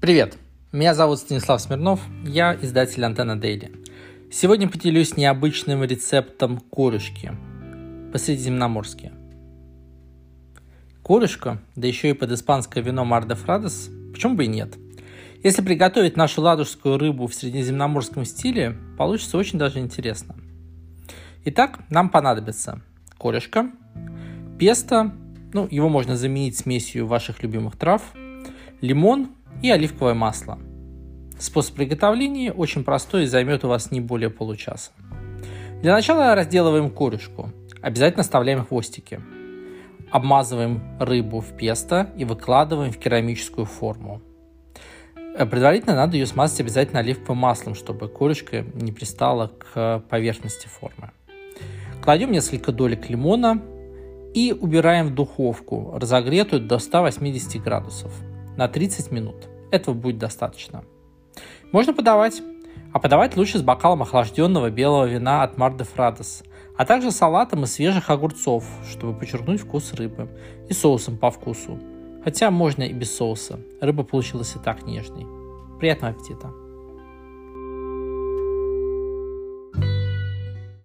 Привет, меня зовут Станислав Смирнов, я издатель Антенна Дейли. Сегодня поделюсь необычным рецептом корюшки по-средиземноморски. Корюшка, да еще и под испанское вино Марде Фрадес, почему бы и нет. Если приготовить нашу ладожскую рыбу в средиземноморском стиле, получится очень даже интересно. Итак, нам понадобится корюшка, песто, ну, его можно заменить смесью ваших любимых трав, лимон и оливковое масло. Способ приготовления очень простой и займет у вас не более получаса. Для начала разделываем корюшку. Обязательно оставляем хвостики. Обмазываем рыбу в песто и выкладываем в керамическую форму. Э, предварительно надо ее смазать обязательно оливковым маслом, чтобы корюшка не пристала к поверхности формы. Кладем несколько долек лимона и убираем в духовку, разогретую до 180 градусов на 30 минут. Этого будет достаточно. Можно подавать, а подавать лучше с бокалом охлажденного белого вина от de Frades, а также салатом из свежих огурцов, чтобы подчеркнуть вкус рыбы, и соусом по вкусу. Хотя можно и без соуса. Рыба получилась и так нежной. Приятного аппетита!